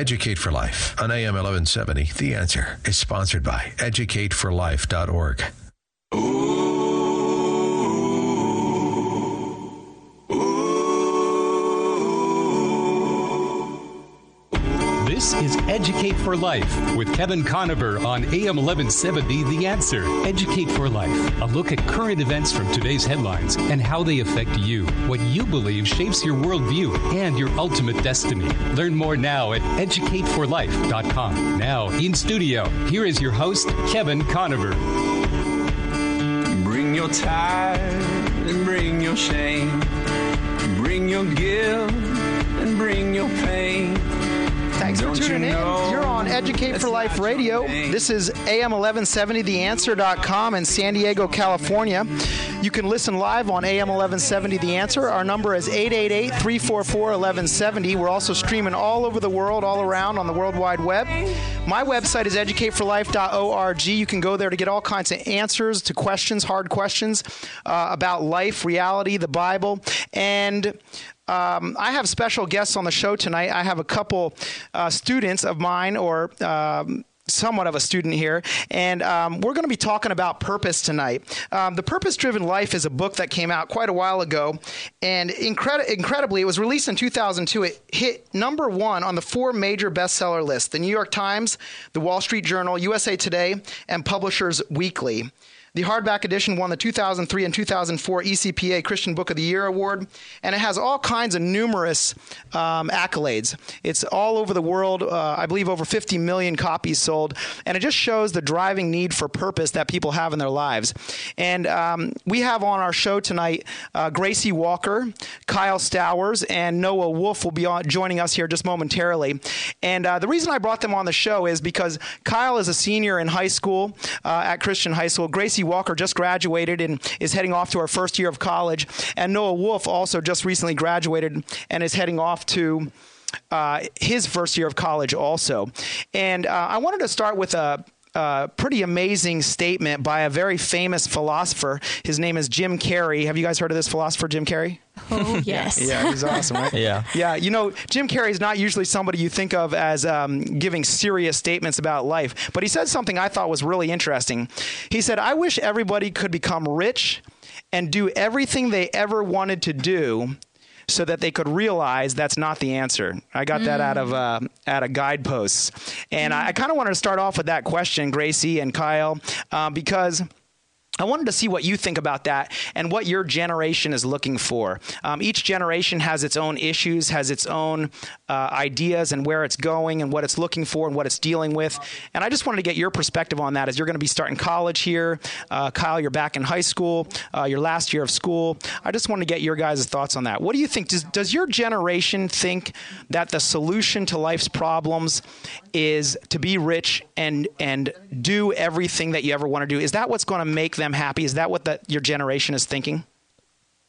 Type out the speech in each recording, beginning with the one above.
Educate for Life on AM 1170. The answer is sponsored by educateforlife.org. This is Educate for Life with Kevin Conover on AM 1170 The Answer. Educate for Life, a look at current events from today's headlines and how they affect you. What you believe shapes your worldview and your ultimate destiny. Learn more now at educateforlife.com. Now, in studio, here is your host, Kevin Conover. Bring your tithe and bring your shame. Bring your guilt and bring your pain. Thanks for Don't tuning you in. know You're on Educate that's for Life Radio. This is AM 1170, theanswer.com in San Diego, California. You can listen live on AM 1170 The Answer. Our number is 888 344 1170. We're also streaming all over the world, all around on the World Wide Web. My website is educateforlife.org. You can go there to get all kinds of answers to questions, hard questions uh, about life, reality, the Bible, and um, I have special guests on the show tonight. I have a couple uh, students of mine, or um, somewhat of a student here, and um, we're going to be talking about purpose tonight. Um, the Purpose Driven Life is a book that came out quite a while ago, and incredi- incredibly, it was released in 2002. It hit number one on the four major bestseller lists the New York Times, the Wall Street Journal, USA Today, and Publishers Weekly. The hardback edition won the 2003 and 2004 ECPA Christian Book of the Year award, and it has all kinds of numerous um, accolades. It's all over the world. Uh, I believe over 50 million copies sold, and it just shows the driving need for purpose that people have in their lives. And um, we have on our show tonight uh, Gracie Walker, Kyle Stowers, and Noah Wolf will be on, joining us here just momentarily. And uh, the reason I brought them on the show is because Kyle is a senior in high school uh, at Christian High School. Gracie Walker just graduated and is heading off to her first year of college. And Noah Wolf also just recently graduated and is heading off to uh, his first year of college also. And uh, I wanted to start with a uh, pretty amazing statement by a very famous philosopher. His name is Jim Carrey. Have you guys heard of this philosopher, Jim Carrey? Oh, yes. Yeah, he's awesome, right? Yeah. Yeah, you know, Jim Carrey is not usually somebody you think of as um, giving serious statements about life, but he said something I thought was really interesting. He said, I wish everybody could become rich and do everything they ever wanted to do so that they could realize that's not the answer. I got that out of uh, out of guideposts, and I, I kind of wanted to start off with that question, Gracie and Kyle, uh, because. I wanted to see what you think about that and what your generation is looking for. Um, each generation has its own issues, has its own uh, ideas and where it's going and what it's looking for and what it's dealing with. And I just wanted to get your perspective on that as you're going to be starting college here. Uh, Kyle, you're back in high school, uh, your last year of school. I just wanted to get your guys' thoughts on that. What do you think? Does, does your generation think that the solution to life's problems is to be rich and, and do everything that you ever want to do? Is that what's going to make them happy? Is that what the, your generation is thinking?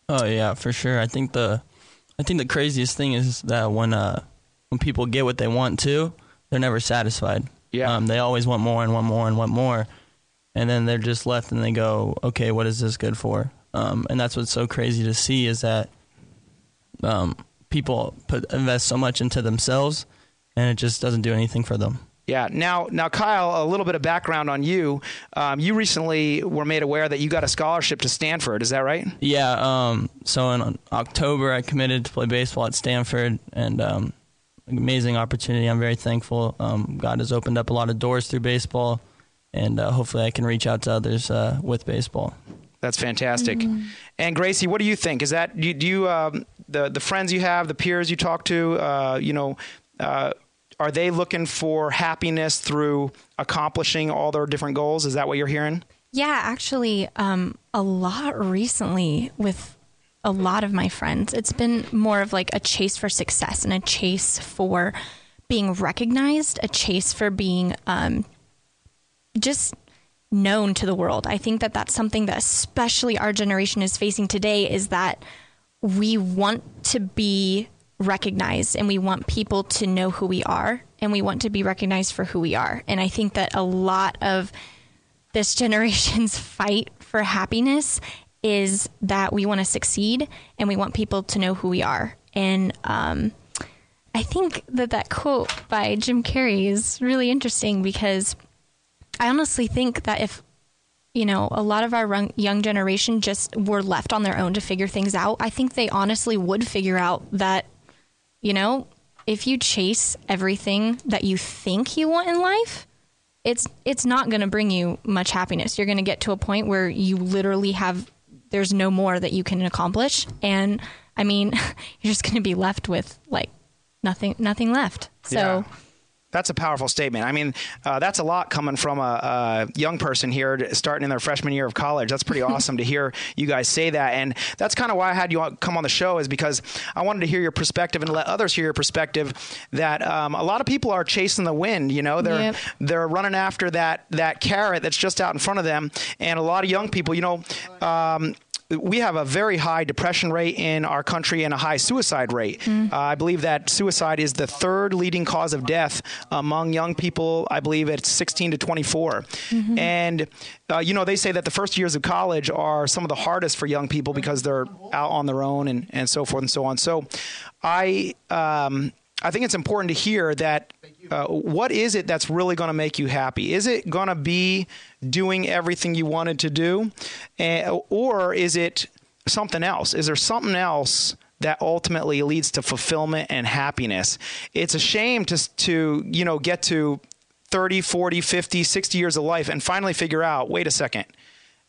Oh yeah, for sure. I think the I think the craziest thing is that when uh when people get what they want to, they're never satisfied. Yeah. Um, they always want more and want more and want more, and then they're just left and they go, okay, what is this good for? Um, and that's what's so crazy to see is that um, people put invest so much into themselves, and it just doesn't do anything for them. Yeah. Now, now, Kyle, a little bit of background on you. Um, you recently were made aware that you got a scholarship to Stanford. Is that right? Yeah. Um, so in October, I committed to play baseball at Stanford, and um, amazing opportunity. I'm very thankful. Um, God has opened up a lot of doors through baseball, and uh, hopefully, I can reach out to others uh, with baseball. That's fantastic. And Gracie, what do you think? Is that do you, do you um, the the friends you have, the peers you talk to, uh, you know, uh, are they looking for happiness through accomplishing all their different goals? Is that what you're hearing? Yeah, actually, um, a lot recently with a lot of my friends. It's been more of like a chase for success and a chase for being recognized, a chase for being um, just known to the world. I think that that's something that especially our generation is facing today is that we want to be recognized and we want people to know who we are and we want to be recognized for who we are. And I think that a lot of this generation's fight for happiness is that we want to succeed and we want people to know who we are. And um, I think that that quote by Jim Carrey is really interesting because I honestly think that if you know a lot of our young generation just were left on their own to figure things out, I think they honestly would figure out that you know if you chase everything that you think you want in life, it's it's not going to bring you much happiness. You're going to get to a point where you literally have there's no more that you can accomplish and I mean, you're just going to be left with like nothing nothing left. So Yeah. That's a powerful statement. I mean, uh, that's a lot coming from a, a young person here starting in their freshman year of college. That's pretty awesome to hear you guys say that. And that's kind of why I had you come on the show is because I wanted to hear your perspective and let others hear your perspective that um, a lot of people are chasing the wind. You know, they're Yep. they're running after that that carrot that's just out in front of them. And a lot of young people, you know. Um, we have a very high depression rate in our country and a high suicide rate. Uh, I believe that suicide is the third leading cause of death among young people. I believe it's 16 to 24. And, uh, you know, they say that the first years of college are some of the hardest for young people because they're out on their own and, and so forth and so on. So I. Um, I think it's important to hear that uh, what is it that's really going to make you happy? Is it going to be doing everything you wanted to do? Uh, or is it something else? Is there something else that ultimately leads to fulfillment and happiness? It's a shame to, to you know, get to 30, 40, 50, 60 years of life and finally figure out, wait a second,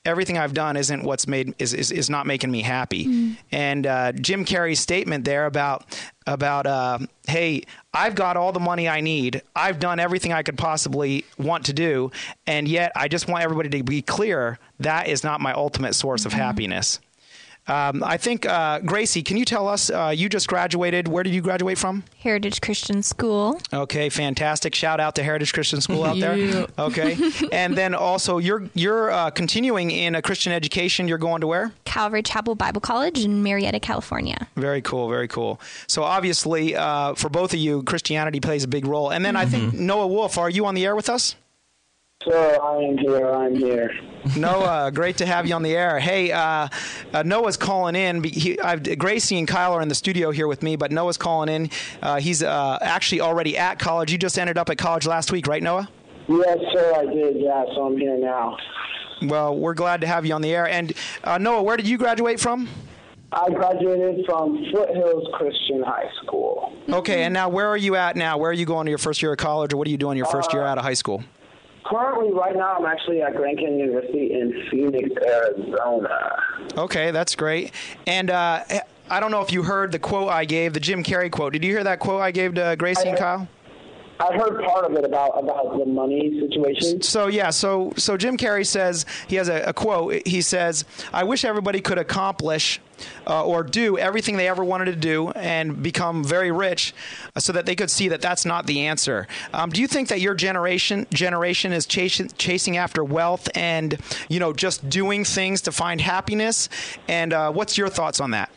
everything I've done isn't what's made is is, is not making me happy. And uh, Jim Carrey's statement there about about uh, hey, I've got all the money I need. I've done everything I could possibly want to do, and yet I just want everybody to be clear that is not my ultimate source of happiness. Um, I think uh, Gracie, can you tell us? Uh, you just graduated. Where did you graduate from? Heritage Christian School. Okay, fantastic. Shout out to Heritage Christian School out there. Okay, and then also you're you're uh, continuing in a Christian education. You're going to where? Calvary Chapel Bible College in Murrieta, California. Very cool, very cool. So obviously, uh, for both of you, Christianity plays a big role. And then I think Noah Wolf, are you on the air with us? Sir, I am here. I'm here. Noah, great to have you on the air. Hey, uh, uh, Noah's calling in. He, I've, Gracie and Kyle are in the studio here with me, but Noah's calling in. Uh, he's uh, actually already at college. You just ended up at college last week, right, Noah? Yes, sir, I did. Yeah, so I'm here now. Well, we're glad to have you on the air. And uh, Noah, where did you graduate from? I graduated from Foothills Christian High School. Okay, and now where are you at now? Where are you going to your first year of college, or what are you doing your first year out of high school? Currently, right now, I'm actually at Grand Canyon University in Phoenix, Arizona. Okay, that's great. And uh, I don't know if you heard the quote I gave, the Jim Carrey quote. Did you hear that quote I gave to Gracie and Kyle? I heard part of it about about the money situation. So yeah, so so Jim Carrey says he has a, a quote. He says, "I wish everybody could accomplish uh, or do everything they ever wanted to do and become very rich, uh, so that they could see that that's not the answer." Um, do you think that your generation generation is chasing chasing after wealth and you know just doing things to find happiness? And uh, what's your thoughts on that?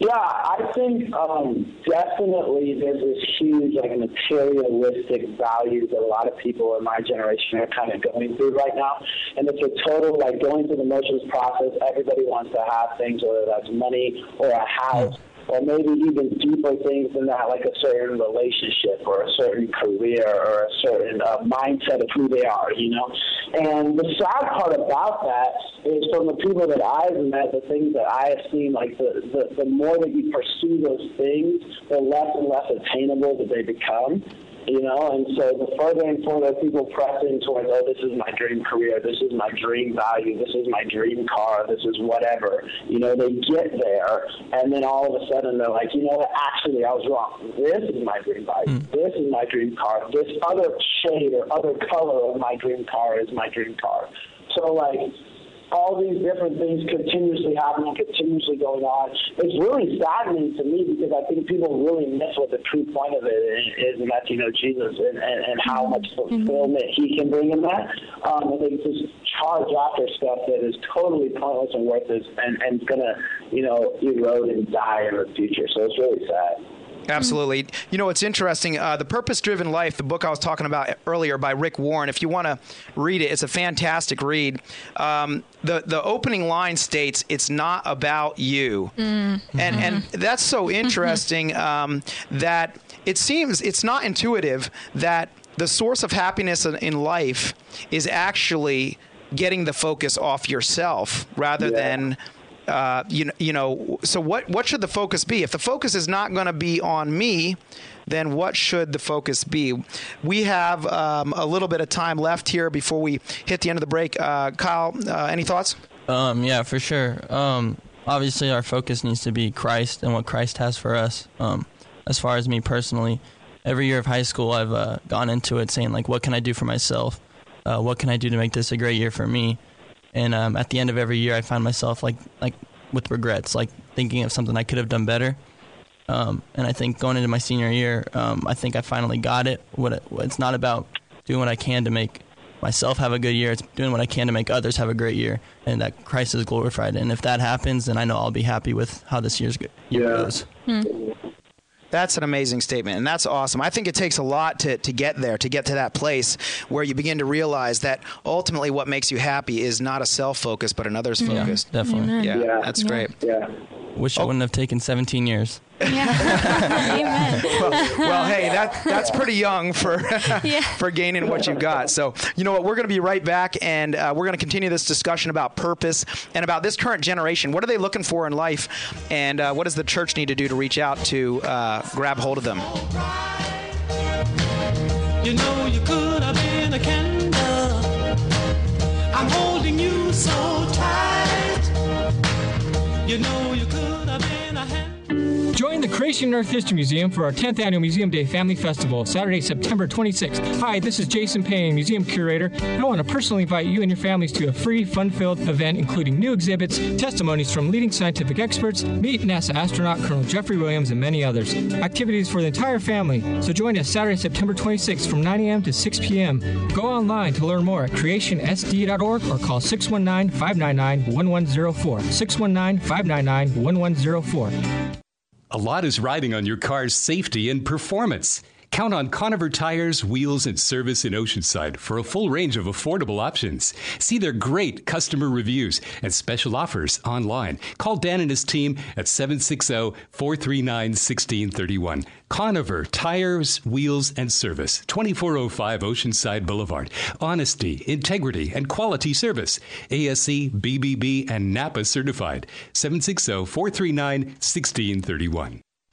Yeah, I think um, definitely there's this huge like materialistic value that a lot of people in my generation are kind of going through right now, and it's a total like going through the motions process. Everybody wants to have things, whether that's money or a house. Or maybe even deeper things than that, like a certain relationship or a certain career or a certain uh, mindset of who they are, you know. And the sad part about that is from the people that I've met, the things that I have seen, like the, the, the more that you pursue those things, the less and less attainable that they become. You know, and so the further and further people press in towards, oh, this is my dream career, this is my dream value, this is my dream car, this is whatever. You know, they get there, and then all of a sudden they're like, you know what? Actually, I was wrong. This is my dream value. Hmm. This is my dream car. This other shade or other color of my dream car is my dream car. So like all these different things continuously happening, continuously going on. It's really saddening to me because I think people really miss what the true point of it is, and that's you know Jesus and, and, and how much fulfillment He can bring in that. Um, and they just charge after stuff that is totally pointless and worthless, and and gonna you know erode and die in the future. So it's really sad. Absolutely. You know, it's interesting. Uh, the Purpose Driven Life, the book I was talking about earlier by Rick Warren, if you want to read it, it's a fantastic read. Um, the, the opening line states, It's not about you. And, and that's so interesting um, that it seems it's not intuitive that the source of happiness in, in life is actually getting the focus off yourself rather Yeah. than uh, you know, you know. So what what should the focus be? If the focus is not going to be on me, then what should the focus be? We have um, a little bit of time left here before we hit the end of the break. Uh, Kyle, uh, any thoughts? Um, yeah, for sure. Um, obviously, our focus needs to be Christ and what Christ has for us. Um, as far as me personally, every year of high school, I've uh, gone into it saying like, "What can I do for myself? Uh, what can I do to make this a great year for me?" And um, at the end of every year, I find myself like like with regrets, like thinking of something I could have done better. Um, and I think going into my senior year, um, I think I finally got it. What it, it's not about doing what I can to make myself have a good year. It's doing what I can to make others have a great year, and that Christ is glorified. And if that happens, then I know I'll be happy with how this year's go- year Yeah. goes. That's an amazing statement, and that's awesome. I think it takes a lot to, to get there, to get to that place where you begin to realize that ultimately what makes you happy is not a self focus, but another's Yeah, focus. definitely. Yeah, Yeah. that's Yeah. great. Yeah. Wish it oh. wouldn't have taken 17 years. Yeah. Amen. well, hey, that that's pretty young for Yeah. for gaining what you've got. So, you know what? We're going to be right back, and uh, we're going to continue this discussion about purpose and about this current generation. What are they looking for in life, and uh, what does the church need to do to reach out to uh, grab hold of them? You know you could have been a candle. I'm holding you so tight. You know you Join the Creation Earth History Museum for our 10th annual Museum Day Family Festival, Saturday, September 26th. Hi, this is Jason Payne, Museum Curator, and I want to personally invite you and your families to a free, fun filled event including new exhibits, testimonies from leading scientific experts, meet NASA astronaut Colonel Jeffrey Williams, and many others. Activities for the entire family, so join us Saturday, September 26th from 9 a.m. to 6 p.m. Go online to learn more at creationsd.org or call 619 599 1104. 619 599 1104. A lot is riding on your car's safety and performance. Count on Conover Tires, Wheels, and Service in Oceanside for a full range of affordable options. See their great customer reviews and special offers online. Call Dan and his team at 760 439 1631. Conover Tires, Wheels, and Service, 2405 Oceanside Boulevard. Honesty, integrity, and quality service. ASE, BBB, and NAPA certified. 760 439 1631.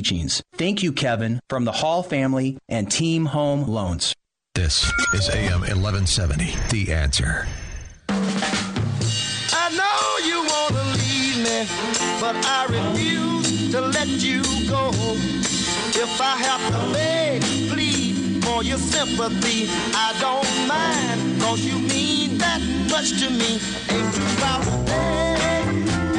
teachings. Thank you, Kevin, from the Hall family and Team Home Loans. This is AM 1170, The Answer. I know you wanna leave me, but I refuse to let you go. If I have to beg, plead for your sympathy, I don't mind, cause you mean that much to me. Ain't you about to beg?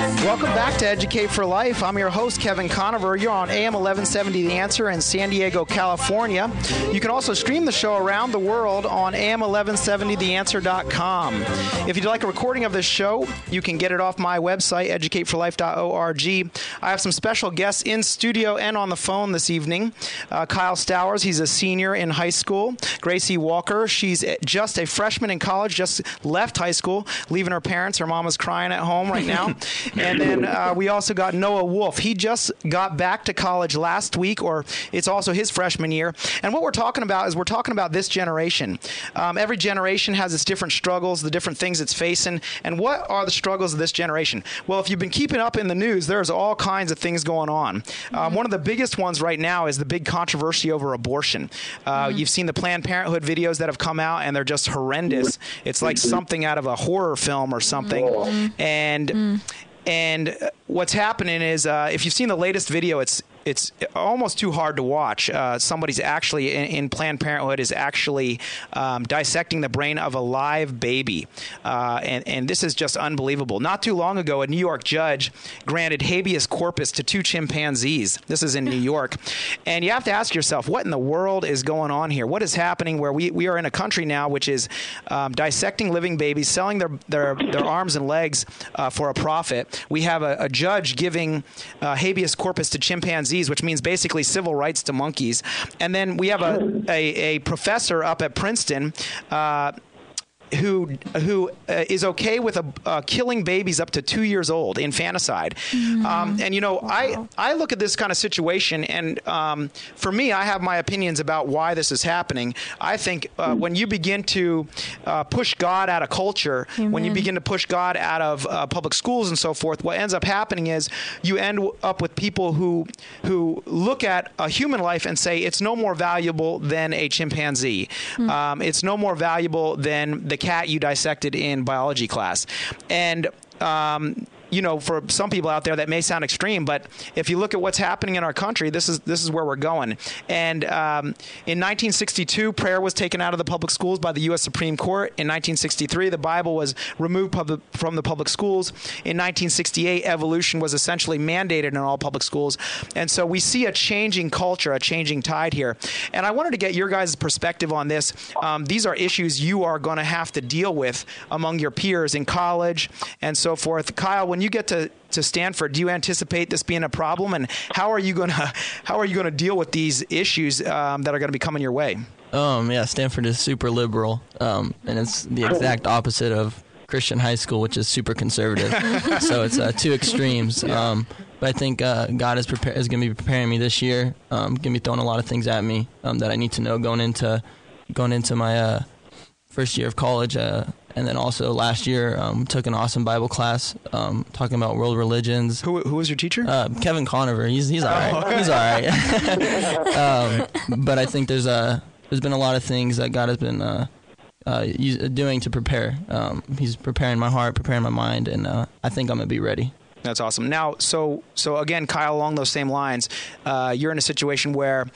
Welcome back to Educate for Life. I'm your host, Kevin Conover. You're on AM 1170 The Answer in San Diego, California. You can also stream the show around the world on AM1170TheAnswer.com. If you'd like a recording of this show, you can get it off my website, educateforlife.org. I have some special guests in studio and on the phone this evening. Uh, Kyle Stowers, he's a senior in high school. Gracie Walker, she's just a freshman in college, just left high school, leaving her parents. Her mom is crying at home right now. And then uh, we also got Noah Wolf. He just got back to college last week, or it's also his freshman year. And what we're talking about is we're talking about this generation. Um, every generation has its different struggles, the different things it's facing. And what are the struggles of this generation? Well, if you've been keeping up in the news, there's all kinds of things going on. Um, one of the biggest ones right now is the big controversy over abortion. Uh, You've seen the Planned Parenthood videos that have come out, and they're just horrendous. It's like something out of a horror film or something. And and uh, what's happening is uh, if you've seen the latest video it's it's almost too hard to watch. Uh, somebody's actually in, in, Planned Parenthood is actually um, dissecting the brain of a live baby, uh, and and this is just unbelievable. Not too long ago, a New York judge granted habeas corpus to two chimpanzees. This is in New York, and you have to ask yourself, what in the world is going on here? What is happening? Where we, we are in a country now which is um, dissecting living babies, selling their their, their arms and legs uh, for a profit. We have a, a judge giving uh, habeas corpus to chimpanzees, which means basically civil rights to monkeys. And then we have a, a, a professor up at Princeton. Uh, who who uh, is okay with a, uh, killing babies up to two years old, infanticide. Mm-hmm. Um, and you know, wow. I I look at this kind of situation, and um, for me, I have my opinions about why this is happening. I think uh, when you begin to uh, push God out of culture, Amen. when you begin to push God out of uh, public schools and so forth, what ends up happening is you end up with people who who look at a human life and say it's no more valuable than a chimpanzee. Mm-hmm. Um, it's no more valuable than the cat you dissected in biology class. And um, you know, for some people out there, that may sound extreme, but if you look at what's happening in our country, this is this is where we're going. And um, in 1962, prayer was taken out of the public schools by the U.S. Supreme Court. In 1963, the Bible was removed pub- from the public schools. In 1968, evolution was essentially mandated in all public schools. And so we see a changing culture, a changing tide here. And I wanted to get your guys' perspective on this. Um, these are issues you are going to have to deal with among your peers in college and so forth. Kyle, when you get to, to Stanford, do you anticipate this being a problem, and how are you going to how are you going to deal with these issues um, that are going to be coming your way? Um, yeah, Stanford is super liberal, um, and it's the exact opposite of Christian high school, which is super conservative. so it's uh, two extremes. Um, but I think uh, God is prepare- is going to be preparing me this year. Um, going to be throwing a lot of things at me um, that I need to know going into going into my uh, first year of college. Uh, and then also last year um, took an awesome Bible class um, talking about world religions. Who, who was your teacher? Uh, Kevin Conover. He's he's all right. Oh, he's all right. um, but I think there's a there's been a lot of things that God has been uh, uh, doing to prepare. Um, he's preparing my heart, preparing my mind, and uh, I think I'm gonna be ready. That's awesome. Now, so so again, Kyle, along those same lines, uh, you're in a situation where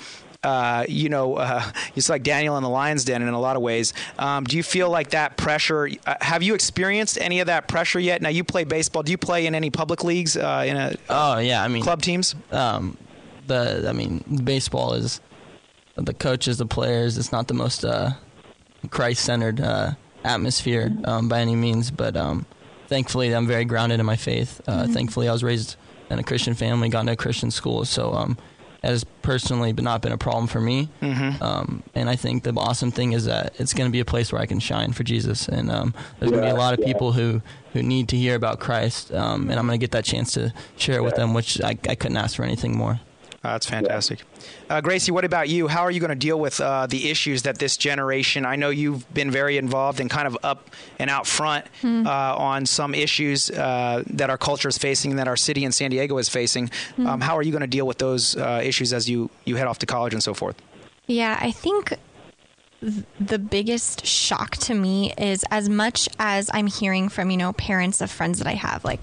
uh, you know, uh, it's like Daniel in the lion's den in a lot of ways. Um, do you feel like that pressure? Uh, have you experienced any of that pressure yet? Now you play baseball. Do you play in any public leagues? Uh, in a oh yeah, I mean club teams. Um, the I mean baseball is the coaches, the players. It's not the most uh, Christ-centered uh, atmosphere um, by any means, but um, thankfully I'm very grounded in my faith. Mm-hmm. Thankfully I was raised in a Christian family, got into a Christian school, so um, has personally but not been a problem for me. Mm-hmm. Um, and I think the awesome thing is that it's going to be a place where I can shine for Jesus. And um, there's yeah, going to be a lot of yeah. people who, who need to hear about Christ. Um, and I'm going to get that chance to share it with them, which I, I couldn't ask for anything more. Uh, that's fantastic. Uh, Gracie, what about you? How are you going to deal with uh, the issues that this generation? I know you've been very involved and kind of up and out front mm. on some issues uh, that our culture is facing, that our city in San Diego is facing. Mm. Um, how are you going to deal with those uh, issues as you, you head off to college and so forth? Yeah, I think the biggest shock to me is as much as I'm hearing from, you know, parents of friends that I have, like,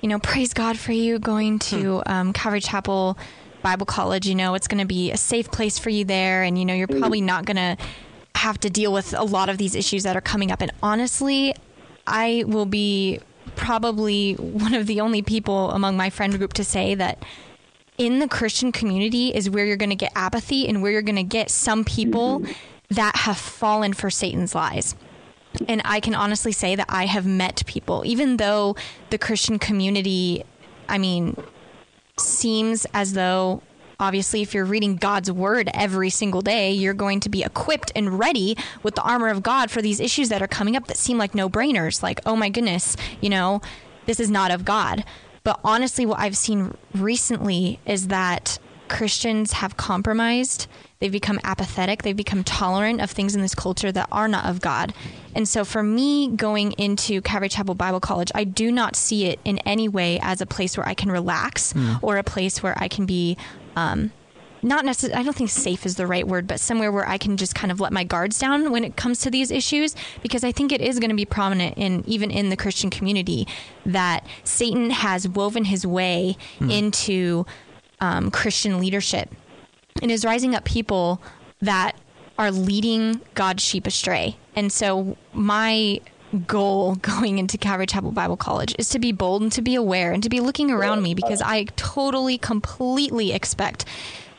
you know, praise God for you going to hmm. um, Calvary Chapel Bible college, you know, it's going to be a safe place for you there. And, you know, you're mm-hmm. probably not going to have to deal with a lot of these issues that are coming up. And honestly, I will be probably one of the only people among my friend group to say that in the Christian community is where you're going to get apathy and where you're going to get some people mm-hmm. that have fallen for Satan's lies. And I can honestly say that I have met people, even though the Christian community, I mean, seems as though obviously if you're reading God's word every single day, you're going to be equipped and ready with the armor of God for these issues that are coming up that seem like no-brainers, like oh my goodness, you know, this is not of God. But honestly what I've seen recently is that Christians have compromised They've become apathetic. They've become tolerant of things in this culture that are not of God. And so for me, going into Calvary Chapel Bible College, I do not see it in any way as a place where I can relax mm. or a place where I can be. Um, not necessarily, I don't think safe is the right word, but somewhere where I can just kind of let my guards down when it comes to these issues, because I think it is going to be prominent in even in the Christian community that Satan has woven his way mm. into um, Christian leadership. It is rising up people that are leading God's sheep astray. And so my goal going into Calvary Chapel Bible College is to be bold and to be aware and to be looking around me because I totally, completely expect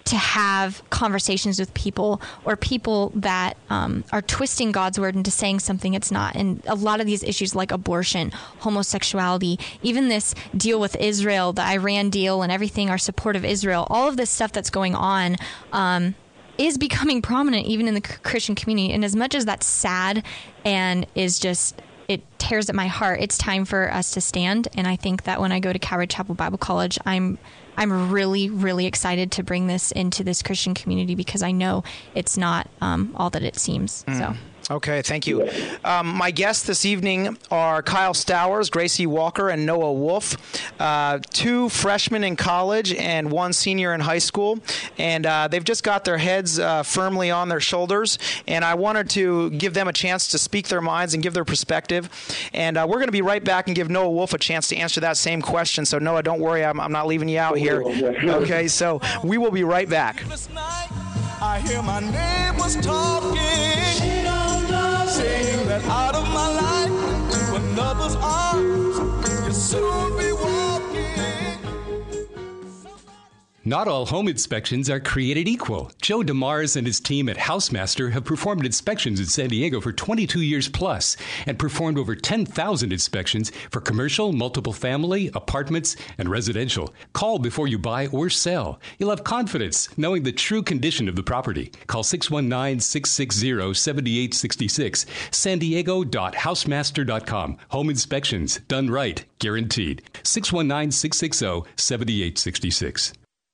to have conversations with people or people that um, are twisting God's word into saying something it's not. And a lot of these issues, like abortion, homosexuality, even this deal with Israel, the Iran deal, and everything, our support of Israel, all of this stuff that's going on. Um, is becoming prominent even in the Christian community. And as much as that's sad and is just it tears at my heart. It's time for us to stand, and I think that when I go to Calvary Chapel Bible College, I'm I'm really really excited to bring this into this Christian community because I know it's not um, all that it seems. Mm. So. Okay, thank you. Um, my guests this evening are Kyle Stowers, Gracie Walker, and Noah Wolf, uh, two freshmen in college and one senior in high school. And uh, they've just got their heads uh, firmly on their shoulders. And I wanted to give them a chance to speak their minds and give their perspective. And uh, we're going to be right back and give Noah Wolf a chance to answer that same question. So, Noah, don't worry, I'm, I'm not leaving you out here. Okay, so we will be right back. Saying that out of my life into another's Not all home inspections are created equal. Joe DeMars and his team at Housemaster have performed inspections in San Diego for 22 years plus and performed over 10,000 inspections for commercial, multiple family, apartments, and residential. Call before you buy or sell. You'll have confidence knowing the true condition of the property. Call 619 660 7866. San Diego.housemaster.com. Home inspections done right, guaranteed. 619 660 7866.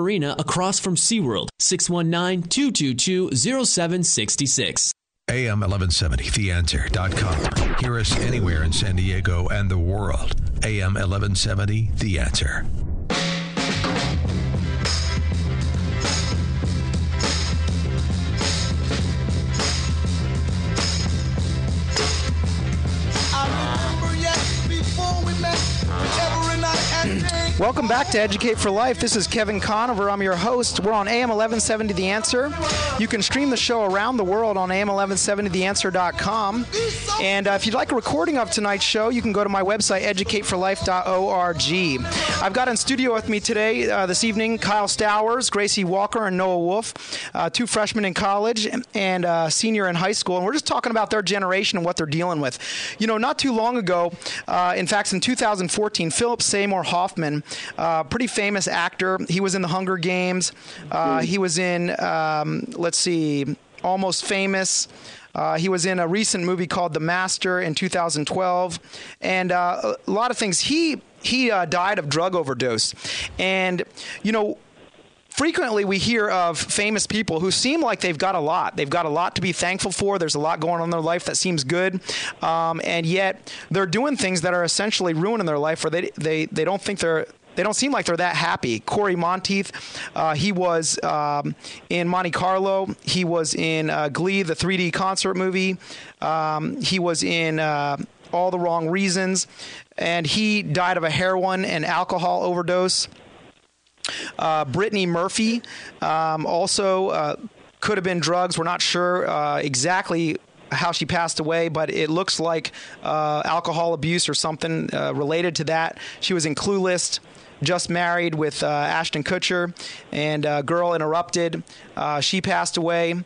Marina across from SeaWorld. 619 222 0766. AM 1170, theanswer.com. Hear us anywhere in San Diego and the world. AM 1170, The Answer. Welcome back to Educate for Life. This is Kevin Conover. I'm your host. We're on AM 1170 The Answer. You can stream the show around the world on AM1170TheAnswer.com. And uh, if you'd like a recording of tonight's show, you can go to my website, educateforlife.org. I've got in studio with me today, uh, this evening, Kyle Stowers, Gracie Walker, and Noah Wolf, uh, two freshmen in college and uh, senior in high school. And we're just talking about their generation and what they're dealing with. You know, not too long ago, uh, in fact, in 2014, Philip Seymour Hoffman uh, pretty famous actor. He was in the Hunger Games. Uh, he was in, um, let's see, Almost Famous. Uh, he was in a recent movie called The Master in 2012, and uh, a lot of things. He he uh, died of drug overdose, and you know frequently we hear of famous people who seem like they've got a lot. They've got a lot to be thankful for. There's a lot going on in their life that seems good, um, and yet they're doing things that are essentially ruining their life, or they they they don't think they're they don't seem like they're that happy. Cory Monteith, uh, he was um, in Monte Carlo. He was in uh, Glee, the 3D concert movie. Um, he was in uh, All the Wrong Reasons, and he died of a heroin and alcohol overdose. Uh, Brittany Murphy um, also uh, could have been drugs. We're not sure uh, exactly how she passed away, but it looks like uh, alcohol abuse or something uh, related to that. She was in Clueless just married with uh, Ashton Kutcher, and uh, Girl Interrupted. Uh, she passed away.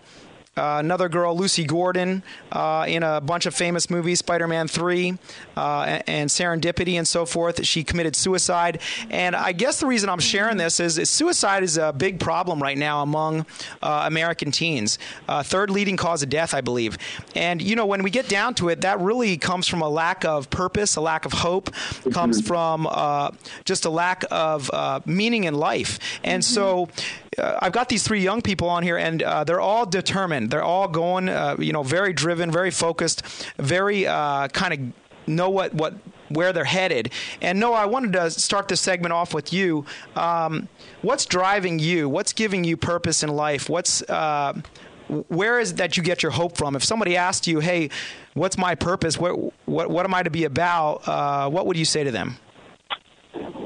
Uh, another girl, Lucy Gordon, uh, in a bunch of famous movies, Spider Man 3 uh, and, Serendipity and so forth. She committed suicide. And I guess the reason I'm sharing this is, is suicide is a big problem right now among uh, American teens. Uh, third leading cause of death, I believe. And, you know, when we get down to it, that really comes from a lack of purpose, a lack of hope, comes from uh, just a lack of uh, meaning in life. And so uh, I've got these three young people on here, and uh, they're all determined. They're all going, uh, you know, very driven, very focused, very uh, kind of know what what where they're headed. And Noah, I wanted to start this segment off with you. Um, what's driving you? What's giving you purpose in life? What's uh, where is that you get your hope from? If somebody asked you, "Hey, what's my purpose? What what what am I to be about?" Uh, what would you say to them?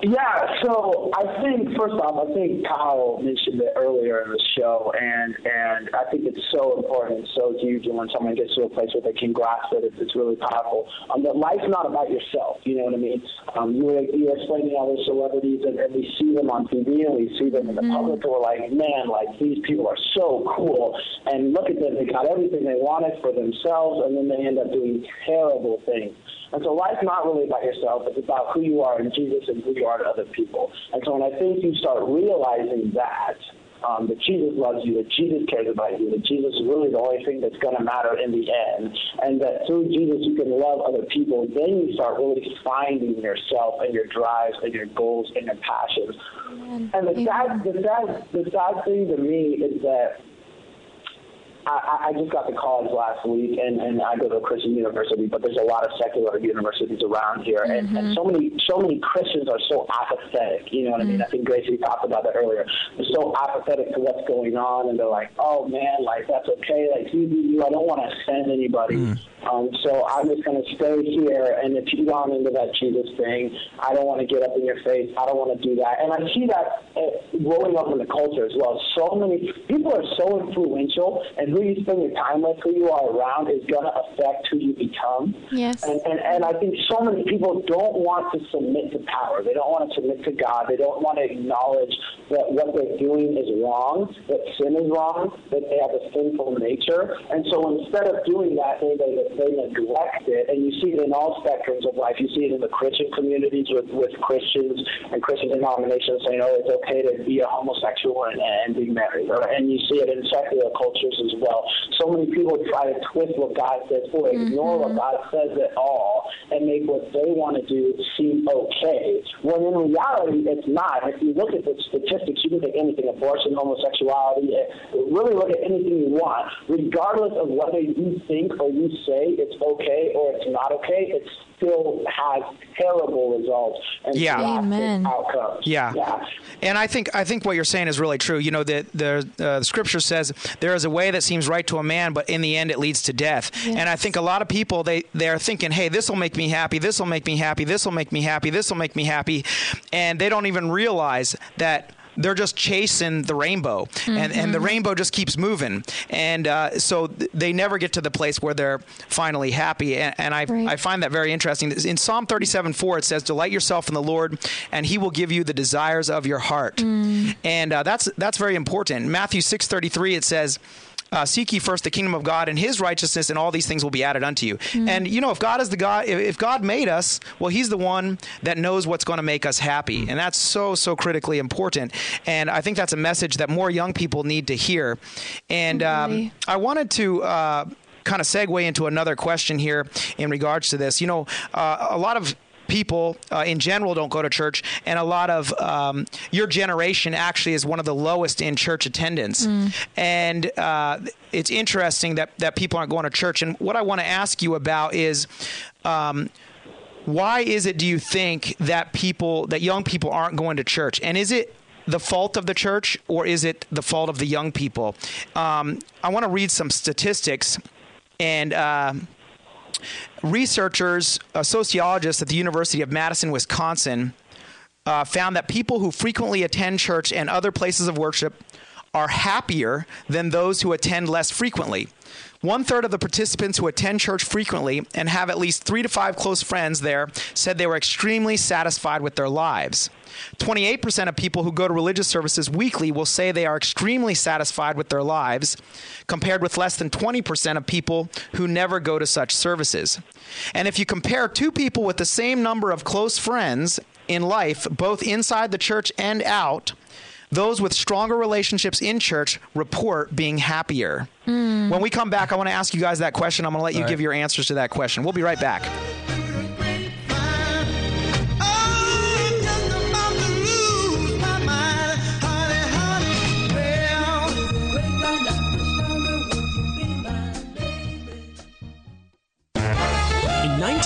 Yeah, so I think first off, I think Kyle mentioned it earlier in the show, and and I think it's so important, so huge, and when someone gets to a place where they can grasp it, it's, it's really powerful. Um, that life's not about yourself. You know what I mean? Um, you were you were explaining all those celebrities, and, and we see them on TV, and we see them in the public, and we're like, man, like these people are so cool, and look at them, they got everything they wanted for themselves, and then they end up doing terrible things. And so life's not really about yourself. It's about who you are in Jesus and who you are to other people. And so when I think you start realizing that, um, that Jesus loves you, that Jesus cares about you, that Jesus is really the only thing that's going to matter in the end, and that through Jesus you can love other people, then you start really finding yourself and your drives and your goals and your passions. And the sad, the sad, the sad thing to me is that I, I just got to college last week, and, and I go to a Christian university, but there's a lot of secular universities around here, and, and so many so many Christians are so apathetic. You know what I mean? I think Gracie talked about that earlier. They're so apathetic to what's going on, and they're like, "Oh man, like that's okay. Like you do you. I don't want to offend anybody." Um, so I'm just going to stay here, and if you gone into that Jesus thing, I don't want to get up in your face. I don't want to do that. And I see that uh, growing up in the culture as well. So many people are so influential, and who you spend your time with, who you are around, is going to affect who you become. Yes. And, and and I think so many people don't want to submit to power. They don't want to submit to God. They don't want to acknowledge that what they're doing is wrong, that sin is wrong, that they have a sinful nature. And so instead of doing that, they, they, they neglect it. And you see it in all spectrums of life. You see it in the Christian communities with, with Christians and Christian denominations saying, oh, it's okay to be a homosexual and, and be married. Or, and you see it in secular cultures as well. So many people try to twist what God says or ignore what God says at all and make what they want to do seem okay. When in reality, it's not. If you look at the statistics, you can take anything, abortion, homosexuality, eh, really look at anything you want. Regardless of whether you think or you say it's okay or it's not okay, it still has terrible results and Yeah. Amen. outcomes. Yeah. Yeah. And I think I think what you're saying is really true. You know, the the, uh, the scripture says there is a way that seems right to a man, but in the end it leads to death. And I think a lot of people they they're thinking, hey, this will make me happy, this will make me happy, this will make me happy, this will make me happy, and they don't even realize that. They're just chasing the rainbow, and, and the rainbow just keeps moving, and uh, so th- they never get to the place where they're finally happy. And, and I, Right. I find that very interesting. In Psalm 37 4, it says, Delight yourself in the Lord, and he will give you the desires of your heart. And uh, that's, that's very important. Matthew six thirty three, it says, uh, seek ye first the kingdom of God and His righteousness, and all these things will be added unto you. And you know, if God is the God, if, if God made us, well, He's the one that knows what's going to make us happy, and that's so so critically important. And I think that's a message that more young people need to hear. And um, I wanted to. Uh, kind of segue into another question here in regards to this. You know, uh, a lot of people uh, in general don't go to church, and a lot of um, your generation actually is one of the lowest in church attendance. And uh, it's interesting that that people aren't going to church. And what I want to ask you about is. Um, why is it do you think that people that young people aren't going to church and is it the fault of the church or is it the fault of the young people um, i want to read some statistics and uh, researchers sociologists at the university of madison wisconsin uh, found that people who frequently attend church and other places of worship are happier than those who attend less frequently. One third of the participants who attend church frequently and have at least three to five close friends there said they were extremely satisfied with their lives. 28% of people who go to religious services weekly will say they are extremely satisfied with their lives, compared with less than 20% of people who never go to such services. And if you compare two people with the same number of close friends in life, both inside the church and out, those with stronger relationships in church report being happier. Hmm. When we come back, I want to ask you guys that question. I'm going to let you right. give your answers to that question. We'll be right back.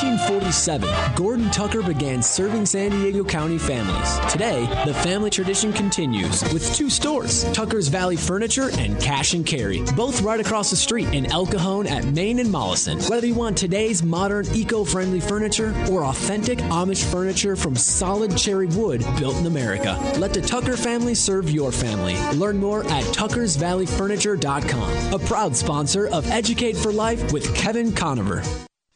1947, Gordon Tucker began serving San Diego County families. Today, the family tradition continues with two stores Tucker's Valley Furniture and Cash and Carry, both right across the street in El Cajon at Main and Mollison. Whether you want today's modern, eco friendly furniture or authentic Amish furniture from solid cherry wood built in America, let the Tucker family serve your family. Learn more at tuckersvalleyfurniture.com, a proud sponsor of Educate for Life with Kevin Conover.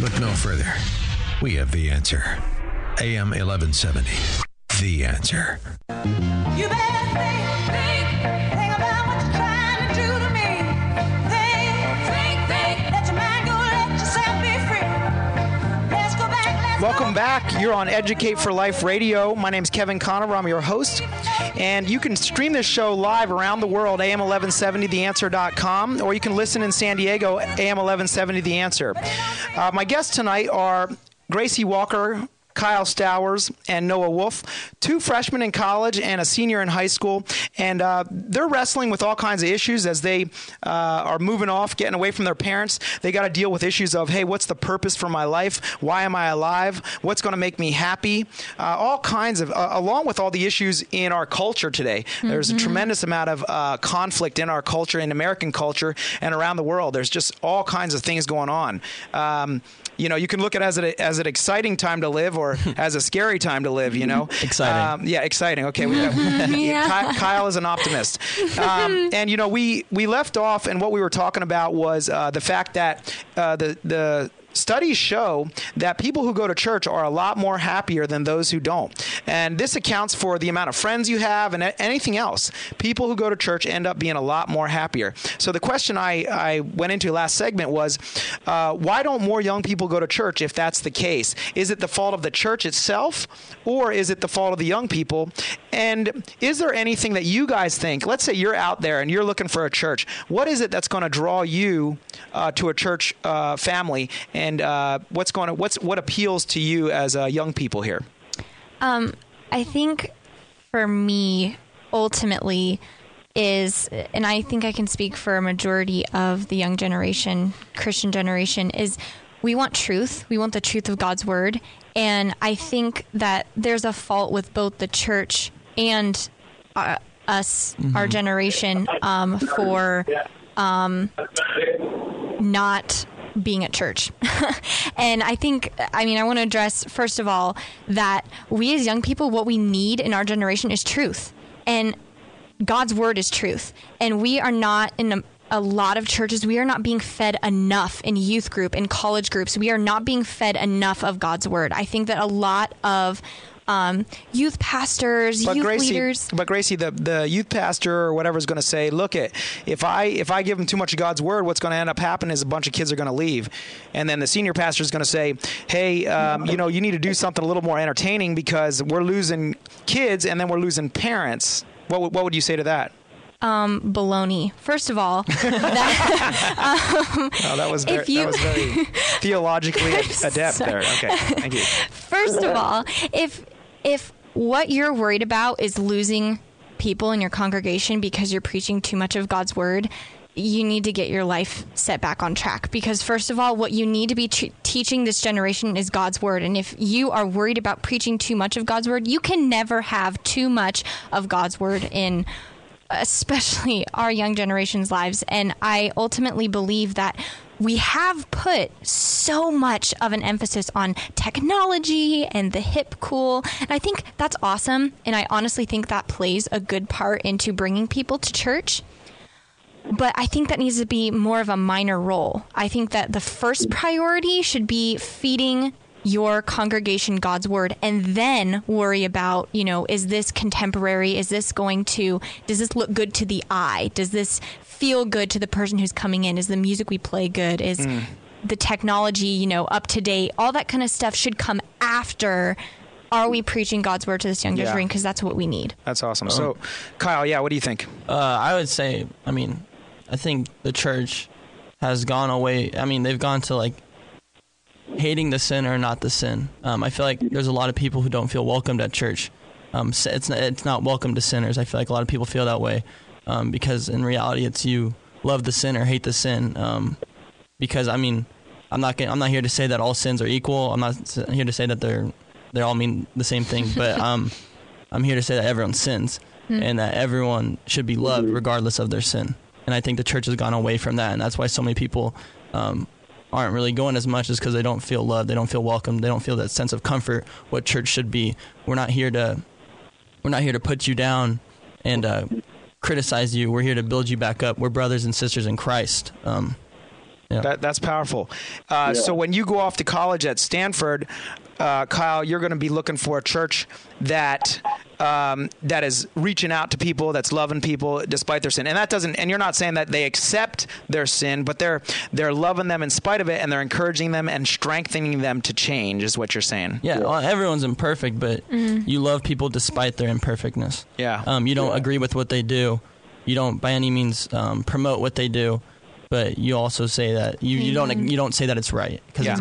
Look no further. We have the answer. AM 1170. The answer. Welcome back. You're on Educate for Life Radio. My name is Kevin Conover. I'm your host. And you can stream this show live around the world, am1170theanswer.com, or you can listen in San Diego, AM1170 The Answer. Uh, my guests tonight are Gracie Walker. Kyle Stowers and Noah Wolf, two freshmen in college and a senior in high school, and uh, they're wrestling with all kinds of issues as they uh, are moving off, getting away from their parents. They got to deal with issues of, hey, what's the purpose for my life? Why am I alive? What's going to make me happy? Uh, all kinds of, uh, along with all the issues in our culture today. There's a tremendous amount of uh, conflict in our culture, in American culture, and around the world. There's just all kinds of things going on. Um, you know, you can look at it as, a, as an exciting time to live or as a scary time to live, you know? Exciting. Um, yeah, exciting. Okay. We got, Ky- Kyle is an optimist. Um, and, you know, we, we left off, and what we were talking about was uh, the fact that uh, the, the, Studies show that people who go to church are a lot more happier than those who don't. And this accounts for the amount of friends you have and anything else. People who go to church end up being a lot more happier. So the question I, I went into last segment was uh, why don't more young people go to church if that's the case? Is it the fault of the church itself or is it the fault of the young people? And is there anything that you guys think? Let's say you're out there and you're looking for a church. What is it that's going to draw you uh, to a church uh, family? And uh, what's going to what's what appeals to you as uh, young people here? Um, I think for me, ultimately, is, and I think I can speak for a majority of the young generation, Christian generation, is we want truth. We want the truth of God's word. And I think that there's a fault with both the church and uh, us, our generation, um, for um, not being at church. and I think, I mean, I want to address, first of all, that we as young people, what we need in our generation is truth. And God's word is truth. And we are not in a, a lot of churches, we are not being fed enough in youth group, in college groups. We are not being fed enough of God's word. I think that a lot of um, youth pastors, But youth Gracie, leaders. but Gracie, the, the youth pastor or whatever is going to say, look, it if I if I give them too much of God's word, what's going to end up happening is a bunch of kids are going to leave, and then the senior pastor is going to say, hey, um, you know, you need to do something a little more entertaining because we're losing kids and then we're losing parents. What would- what would you say to that? Um, baloney. First of all, that, um, Oh, that was very, you, that was very theologically adept sorry. there. Okay, thank you. First of all, if if what you're worried about is losing people in your congregation because you're preaching too much of God's word, you need to get your life set back on track. Because first of all what you need to be t- teaching this generation is God's word. And if you are worried about preaching too much of God's word you can never have too much of God's word in especially our young generation's lives. And I ultimately believe that we have put so much of an emphasis on technology and the hip cool. And I think that's awesome. And I honestly think that plays a good part into bringing people to church. But I think that needs to be more of a minor role. I think that the first priority should be feeding your congregation God's word and then worry about, you know, is this contemporary? Is this going to, does this look good to the eye? Does this feel good to the person who's coming in? Is the music we play good? Is Mm. the technology, you know, up to date? All that kind of stuff should come after. Are we preaching God's word to this young Yeah. generation? Because that's what we need. That's awesome. So, Kyle, yeah, what do you think? Uh, I would say, I mean, I think the church has gone away. I mean, they've gone to like hating the sinner, not the sin. Um, I feel like there's a lot of people who don't feel welcomed at church. Um, it's not, it's not welcome to sinners. I feel like a lot of people feel that way um, because in reality, it's you love the sin or hate the sin. Um, because I mean, I'm not gonna, I'm not here to say that all sins are equal. I'm not here to say that they're they all mean the same thing. But um, I'm here to say that everyone sins Hmm. and that everyone should be loved regardless of their sin. And I think the church has gone away from that, and that's why so many people um, aren't really going as much, is because they don't feel loved, they don't feel welcome, they don't feel that sense of comfort. What church should be. We're not here to we're not here to put you down and uh, criticize you. We're here to build you back up. We're brothers and sisters in Christ. Um, yeah. That, that's powerful. Uh, Yeah. So when you go off to college at Stanford, uh, Kyle, you're going to be looking for a church that um, that is reaching out to people, that's loving people despite their sin, and that doesn't. And you're not saying that they accept their sin, but they're they're loving them in spite of it, and they're encouraging them and strengthening them to change. Is what you're saying? Yeah, well, everyone's imperfect, but Mhm. you love people despite their imperfectness. Yeah. Um, you don't agree with what they do. You don't by any means um, promote what they do, but you also say that you, you don't you don't say that it's right because Yeah.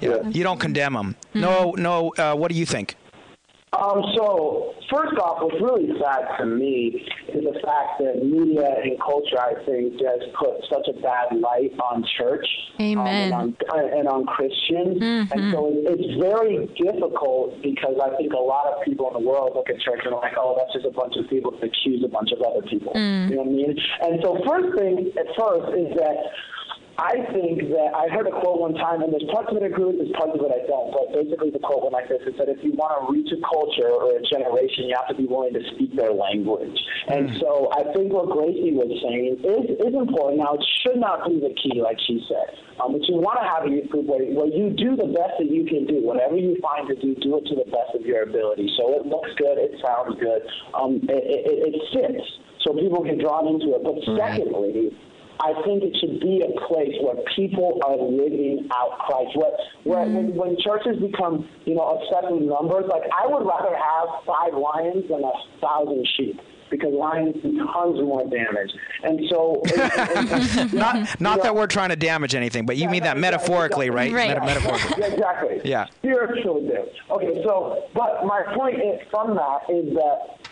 Yeah. You don't condemn them. No, no. Uh, what do you think? Um, so, first off, what's really sad to me is the fact that media and culture, I think, just put such a bad light on church Amen. um, and, on, and on Christians. Mhm. And so it- it's very difficult because I think a lot of people in the world look at church and are like, oh, that's just a bunch of people that accuse a bunch of other people. Mm. You know what I mean? And so, first thing at first is that I think that I heard a quote one time, and there's parts of it I agree with, there's parts of it I don't. But basically, the quote went like this: "It said if you want to reach a culture or a generation, you have to be willing to speak their language." And so, I think what Gracie was saying is is important. Now, it should not be the key, like she said. Um, but you want to have a youth group where, where you do the best that you can do. Whatever you find to do, do it to the best of your ability. So it looks good, it sounds good, um, it, it, it fits, so people can draw into it. But secondly. I think it should be a place where people are living out Christ. Where, where mm-hmm. when, when churches become, you know, obsessed with numbers, like I would rather have five lions than a thousand sheep because lions do tons more damage. And so, not not that we're trying to damage anything, but you mean that metaphorically, right? Meta- metaphorically. Yeah, exactly. Yeah. Spiritually do. Okay, so, but my point is, from that is that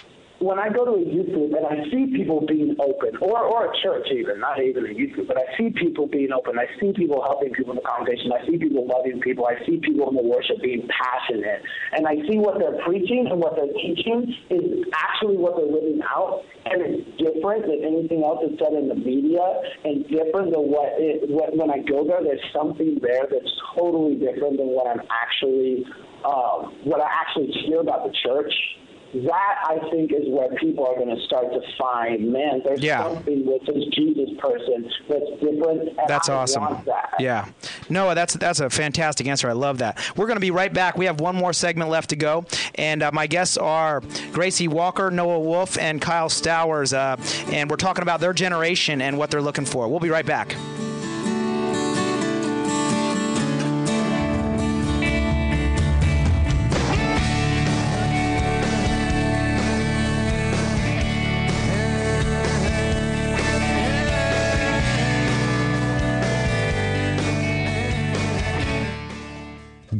when I go to a youth group and I see people being open, or, or a church even, not even a youth group, but I see people being open, I see people helping people in the congregation, I see people loving people, I see people in the worship being passionate, and I see what they're preaching and what they're teaching is actually what they're living out, and it's different than anything else that's said in the media, and different than what, it, what when I go there, there's something there that's totally different than what I'm actually, um, what I actually hear about the church that I think is where people are going to start to find, man, there's Yeah. something with this Jesus person that's different. And That's I awesome. That. Yeah. Noah, that's that's a fantastic answer. I love that. We're going to be right back. We have one more segment left to go. And uh, my guests are Gracie Walker, Noah Wolf, and Kyle Stowers. Uh, and we're talking about their generation and what they're looking for. We'll be right back.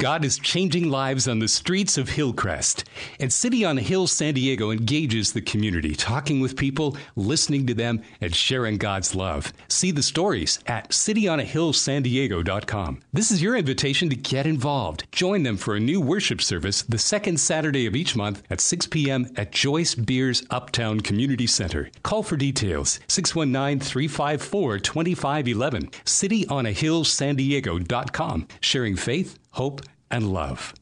God is changing lives on the streets of Hillcrest. And City on a Hill San Diego engages the community, talking with people, listening to them, and sharing God's love. See the stories at cityonahillsandiego.com. This is your invitation to get involved. Join them for a new worship service the second Saturday of each month at 6 p.m. at Joyce Beers Uptown Community Center. Call for details 619 354 2511. CityOnAHillSanDiego.com. Sharing faith, hope, and love.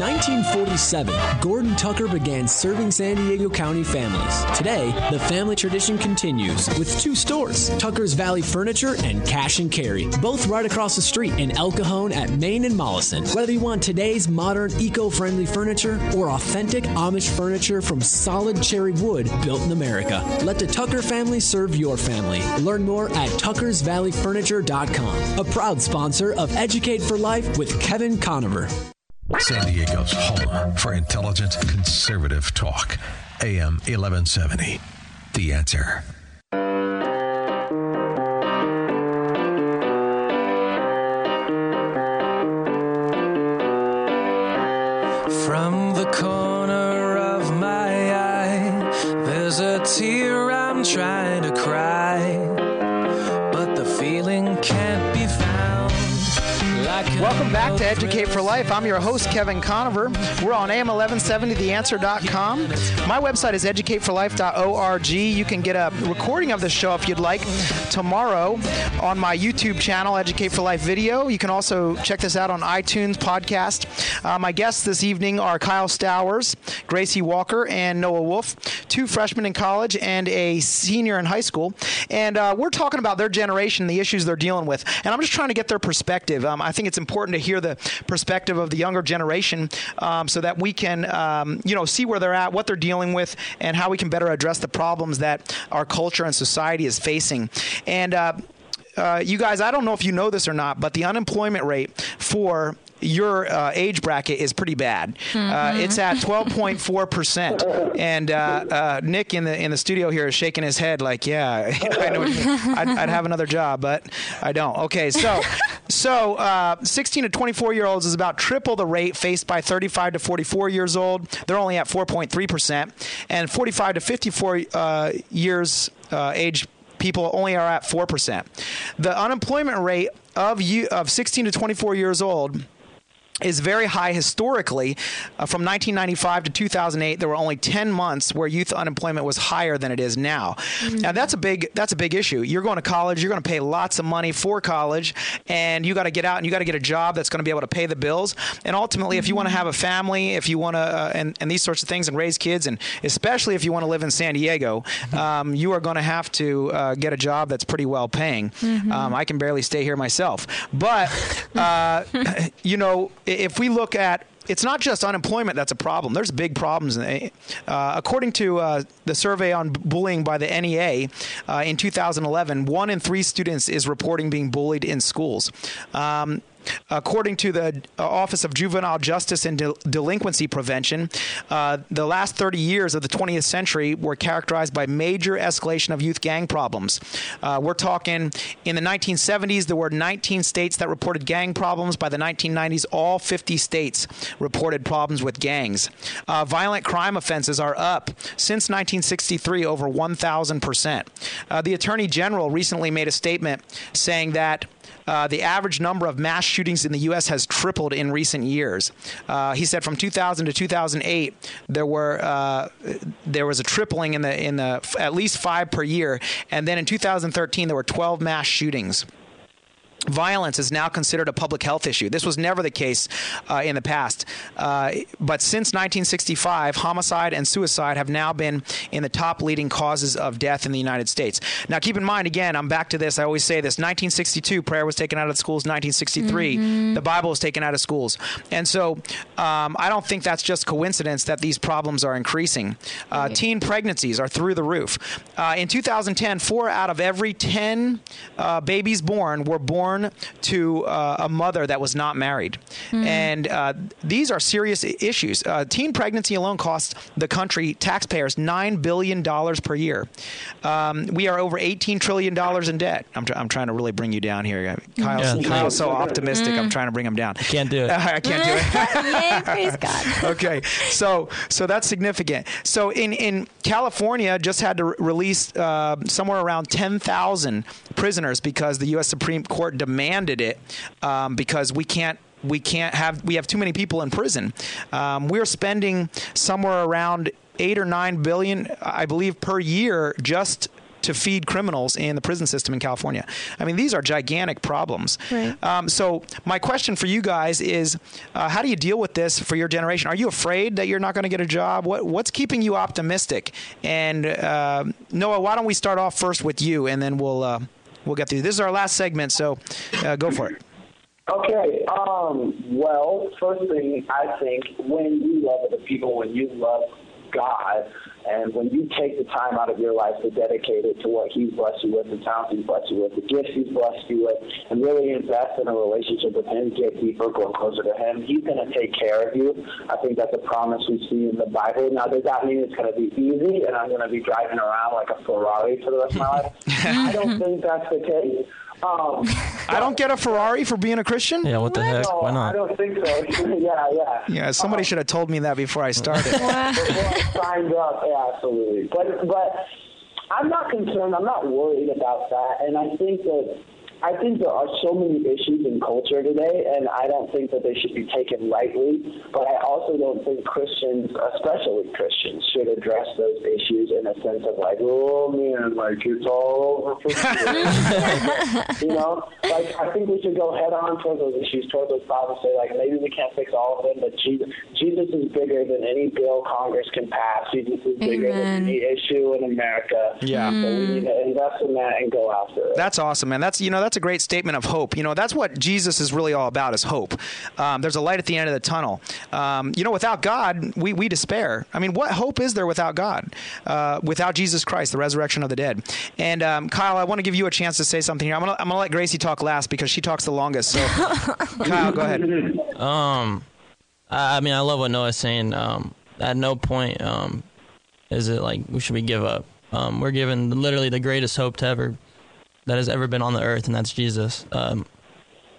In 1947, Gordon Tucker began serving San Diego County families. Today, the family tradition continues with two stores Tucker's Valley Furniture and Cash and Carry, both right across the street in El Cajon at Main and Mollison. Whether you want today's modern, eco friendly furniture or authentic Amish furniture from solid cherry wood built in America, let the Tucker family serve your family. Learn more at tuckersvalleyfurniture.com, a proud sponsor of Educate for Life with Kevin Conover. San Diego's home for intelligent conservative talk. AM 1170. The answer. From the corner of my eye, there's a tear I'm trying to cry, Welcome back to Educate for Life. I'm your host, Kevin Conover. We're on AM1170theanswer.com. My website is educateforlife.org. You can get a recording of the show if you'd like tomorrow on my YouTube channel, Educate for Life Video. You can also check this out on iTunes podcast. Uh, my guests this evening are Kyle Stowers, Gracie Walker, and Noah Wolf, two freshmen in college and a senior in high school. And uh, we're talking about their generation, the issues they're dealing with. And I'm just trying to get their perspective. Um, I think it's important to hear the perspective of the younger generation um, so that we can, um, you know, see where they're at, what they're dealing with, and how we can better address the problems that our culture and society is facing. And uh, uh, you guys, I don't know if you know this or not, but the unemployment rate for your uh, age bracket is pretty bad. Uh, it's at 12.4 percent, and uh, uh, Nick in the in the studio here is shaking his head like, "Yeah, I know what you mean. I'd, I'd have another job, but I don't." Okay, so so uh, 16 to 24 year olds is about triple the rate faced by 35 to 44 years old. They're only at 4.3 percent, and 45 to 54 uh, years uh, age people only are at 4%. The unemployment rate of you of 16 to 24 years old is very high historically. Uh, from 1995 to 2008, there were only 10 months where youth unemployment was higher than it is now. Now that's a big that's a big issue. You're going to college, you're going to pay lots of money for college, and you got to get out and you got to get a job that's going to be able to pay the bills. And ultimately, if you want to have a family, if you want to uh, and and these sorts of things and raise kids, and especially if you want to live in San Diego, um, you are going to have to uh, get a job that's pretty well paying. Um, I can barely stay here myself, but uh, you know, if we look at it's not just unemployment that's a problem. There's big problems. Uh, according to uh, the survey on bullying by the NEA uh, in 2011, one in three students is reporting being bullied in schools. Um, according to the uh, Office of Juvenile Justice and Del- Delinquency Prevention, uh, the last 30 years of the 20th century were characterized by major escalation of youth gang problems. Uh, we're talking in the 1970s, there were 19 states that reported gang problems. By the 1990s, all 50 states reported problems with gangs. Uh, violent crime offenses are up since 1963 over 1,000%. Uh, the Attorney General recently made a statement saying that. Uh, the average number of mass shootings in the U.S. has tripled in recent years. Uh, he said from 2000 to 2008, there were uh, there was a tripling in the in the at least five per year, and then in 2013 there were 12 mass shootings violence is now considered a public health issue. This was never the case uh, in the past. Uh, but since 1965, homicide and suicide have now been in the top leading causes of death in the United States. Now, keep in mind, again, I'm back to this. I always say this 1962, prayer was taken out of schools. 1963, Mhm. the Bible was taken out of schools. And so um, I don't think that's just coincidence that these problems are increasing. Uh, Teen pregnancies are through the roof. Uh, in 2010, four out of every 10 uh, babies born were born to uh, a mother that was not married. Mm. And uh, these are serious issues. Uh, teen pregnancy alone costs the country, taxpayers, $9 billion per year. Um, we are over $18 trillion in debt. I'm, tr- I'm trying to really bring you down here. Kyle's, Yeah. Kyle's so optimistic. I'm Mm. trying to bring him down. I Can't do it. I can't do it. Yay, praise God. okay, so so that's significant. So in in California, just had to re- release uh, somewhere around ten thousand prisoners because the U.S. Supreme Court demanded it um, because we can't. We can't have. We have too many people in prison. Um, we're spending somewhere around eight or nine billion, I believe, per year just to feed criminals in the prison system in California. I mean, these are gigantic problems. Right. Um, so my question for you guys is, uh, how do you deal with this for your generation? Are you afraid that you're not going to get a job? What, what's keeping you optimistic? And uh, Noah, why don't we start off first with you, and then we'll uh, we'll get through. This is our last segment, so uh, go for it. Okay. Um, well, first thing I think when you love other people, when you love God, and when you take the time out of your life to dedicate it to what He's blessed you with, the talents He's blessed you with, the gifts He's blessed you with, and really invest in a relationship with Him, get deeper, grow closer to Him, He's going to take care of you. I think that's a promise we see in the Bible. Now, does that mean it's going to be easy and I'm going to be driving around like a Ferrari for the rest of my life? I don't think that's the case. Um, I don't get a Ferrari for being a Christian. Yeah, what the heck? no, Why not? I don't think so. yeah, yeah. Yeah, somebody should have told me that before I started. Before I signed up, yeah, absolutely. But but I'm not concerned. I'm not worried about that. And I think that I think there are so many issues in culture today, and I don't think that they should be taken lightly. But I also don't think Christians, especially Christians, should address those issues in a sense of like, oh man, like it's all over for you. you know, like I think we should go head on towards those issues, towards those problems. Say like maybe we can't fix all of them, but Jesus, Jesus is bigger than any bill Congress can pass. Jesus is bigger Amen. than any issue in America. Yeah. So we need to invest in that and go after it. That's awesome, man. That's you know that's a great statement of hope. You know that's what Jesus is really all about is hope. Um, there's a light at the end of the tunnel. Um, you know, without God, we we despair. I mean, what hope is there without God? Uh, without Jesus Christ, the resurrection of the dead. And um, Kyle, I want to give you a chance to say something here. I'm gonna I'm gonna let Gracie talk last because she talks the longest. So, Kyle, go ahead. Um, I I mean, I love what Noah's saying. Um, at no point um, is it like we should we give up. Um, we're given literally the greatest hope to ever that has ever been on the earth, and that's Jesus. Um,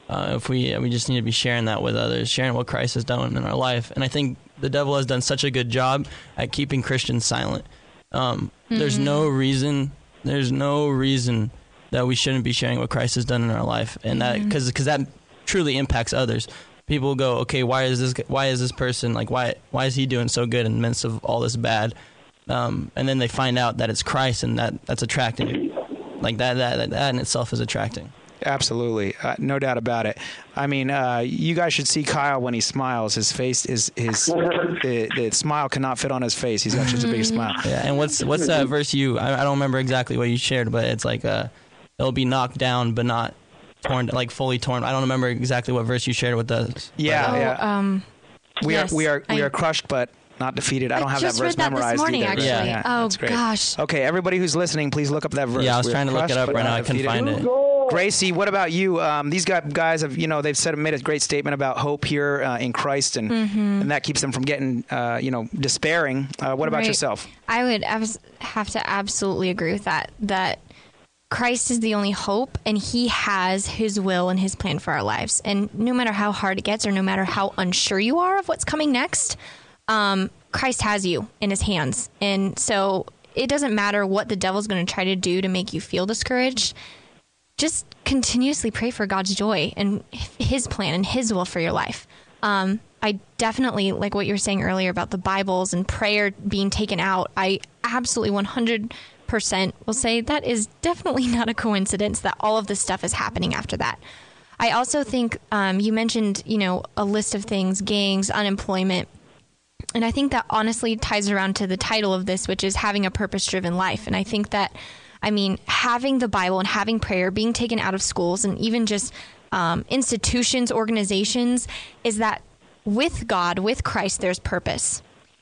uh, if we we just need to be sharing that with others, sharing what Christ has done in our life, and I think the devil has done such a good job at keeping Christians silent. Um, There's no reason. There's no reason that we shouldn't be sharing what Christ has done in our life, and that because because that truly impacts others. People go, okay, why is this? Why is this person like? Why why is he doing so good in the midst of all this bad? Um, and then they find out that it's Christ, and that that's attracting. Like that that that in itself is attracting. Absolutely, uh, no doubt about it. I mean, uh, you guys should see Kyle when he smiles. His face is his the, the smile cannot fit on his face. He's got such a big smile. Yeah, and what's what's that verse you? I, I don't remember exactly what you shared, but it's like uh, it'll be knocked down, but not torn, like fully torn. I don't remember exactly what verse you shared with us. Yeah, Oh, yeah. um, we yes, are we are we I- are crushed, but not defeated. I don't I have just that verse read that this memorized morning, either. actually. Yeah, Oh, that's great. gosh. Okay, everybody who's listening, please look up that verse. Yeah, I was We're trying to look it up right now. I couldn't find it. Gracie, what about you? Um, these guys have, you know, they've said made a great statement about hope here uh, in Christ, and Mhm. and that keeps them from getting, uh, you know, despairing. Uh, what about Right. yourself? I would abs- have to absolutely agree with that. That Christ is the only hope, and He has His will and His plan for our lives. And no matter how hard it gets, or no matter how unsure you are of what's coming next, um, Christ has you in His hands. And so it doesn't matter what the devil's going to try to do to make you feel discouraged. Just continuously pray for God's joy and His plan and His will for your life. Um, I definitely like what you were saying earlier about the Bibles and prayer being taken out. I absolutely 100% will say that is definitely not a coincidence that all of this stuff is happening after that. I also think um, you mentioned, you know, a list of things, gangs, unemployment. And I think that honestly ties around to the title of this, which is having a purpose driven life. And I think that, I mean, having the Bible and having prayer being taken out of schools and even just um, institutions, organizations, is that with God, with Christ, there's purpose.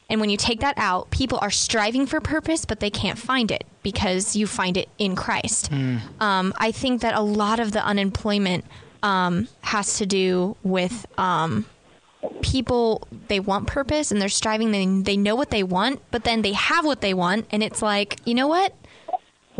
And when you take that out, people are striving for purpose, but they can't find it because you find it in Christ. Um, I think that a lot of the unemployment um, has to do with um, people they want purpose and they're striving they, they know what they want but then they have what they want and it's like you know what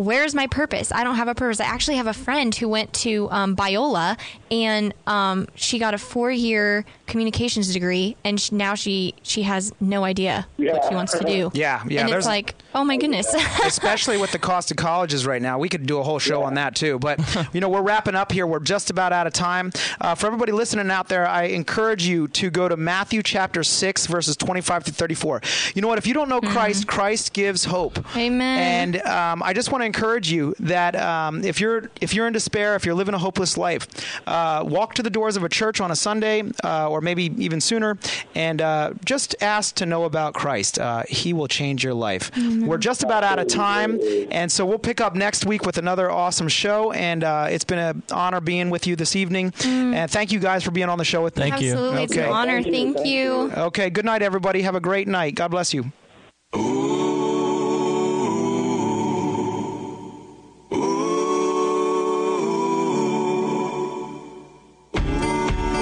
where's my purpose i don't have a purpose i actually have a friend who went to um, biola and um, she got a four-year communications degree and sh- now she she has no idea what she wants to do Yeah, yeah. and there's- it's like oh my goodness especially with the cost of colleges right now. We could do a whole show on that too. But you know, we're wrapping up here. We're just about out of time. Uh, for everybody listening out there, I encourage you to go to Matthew chapter six, verses twenty-five to thirty-four. You know what? If you don't know Christ, Christ gives hope. Amen. And um, I just want to encourage you that um, if you're if you're in despair, if you're living a hopeless life, uh, walk to the doors of a church on a Sunday, uh, or maybe even sooner, and uh, just ask to know about Christ. Uh, he will change your life. We're just about out of time, and so we'll pick up next week with another awesome show. And uh, it's been an honor being with you this evening. And thank you guys for being on the show with me. Thank you. Absolutely. It's an honor. Thank Thank you. you. Okay. Good night, everybody. Have a great night. God bless you.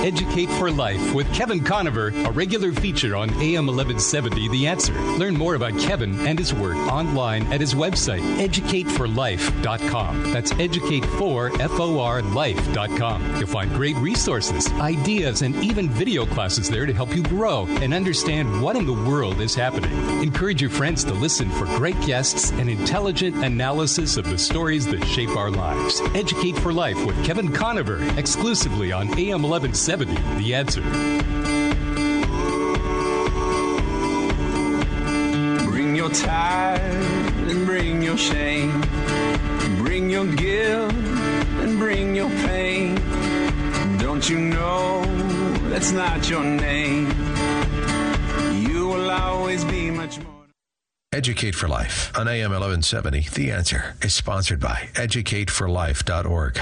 Educate for Life with Kevin Conover, a regular feature on AM 1170 The Answer. Learn more about Kevin and his work online at his website, educateforlife.com. That's educatefor, You'll find great resources, ideas, and even video classes there to help you grow and understand what in the world is happening. Encourage your friends to listen for great guests and intelligent analysis of the stories that shape our lives. Educate for Life with Kevin Conover, exclusively on AM 1170 The Answer. Bring your tithe and bring your shame. Bring your guilt and bring your pain. Don't you know that's not your name? You will always be much more. Educate for Life on AM 1170. The answer is sponsored by educateforlife.org.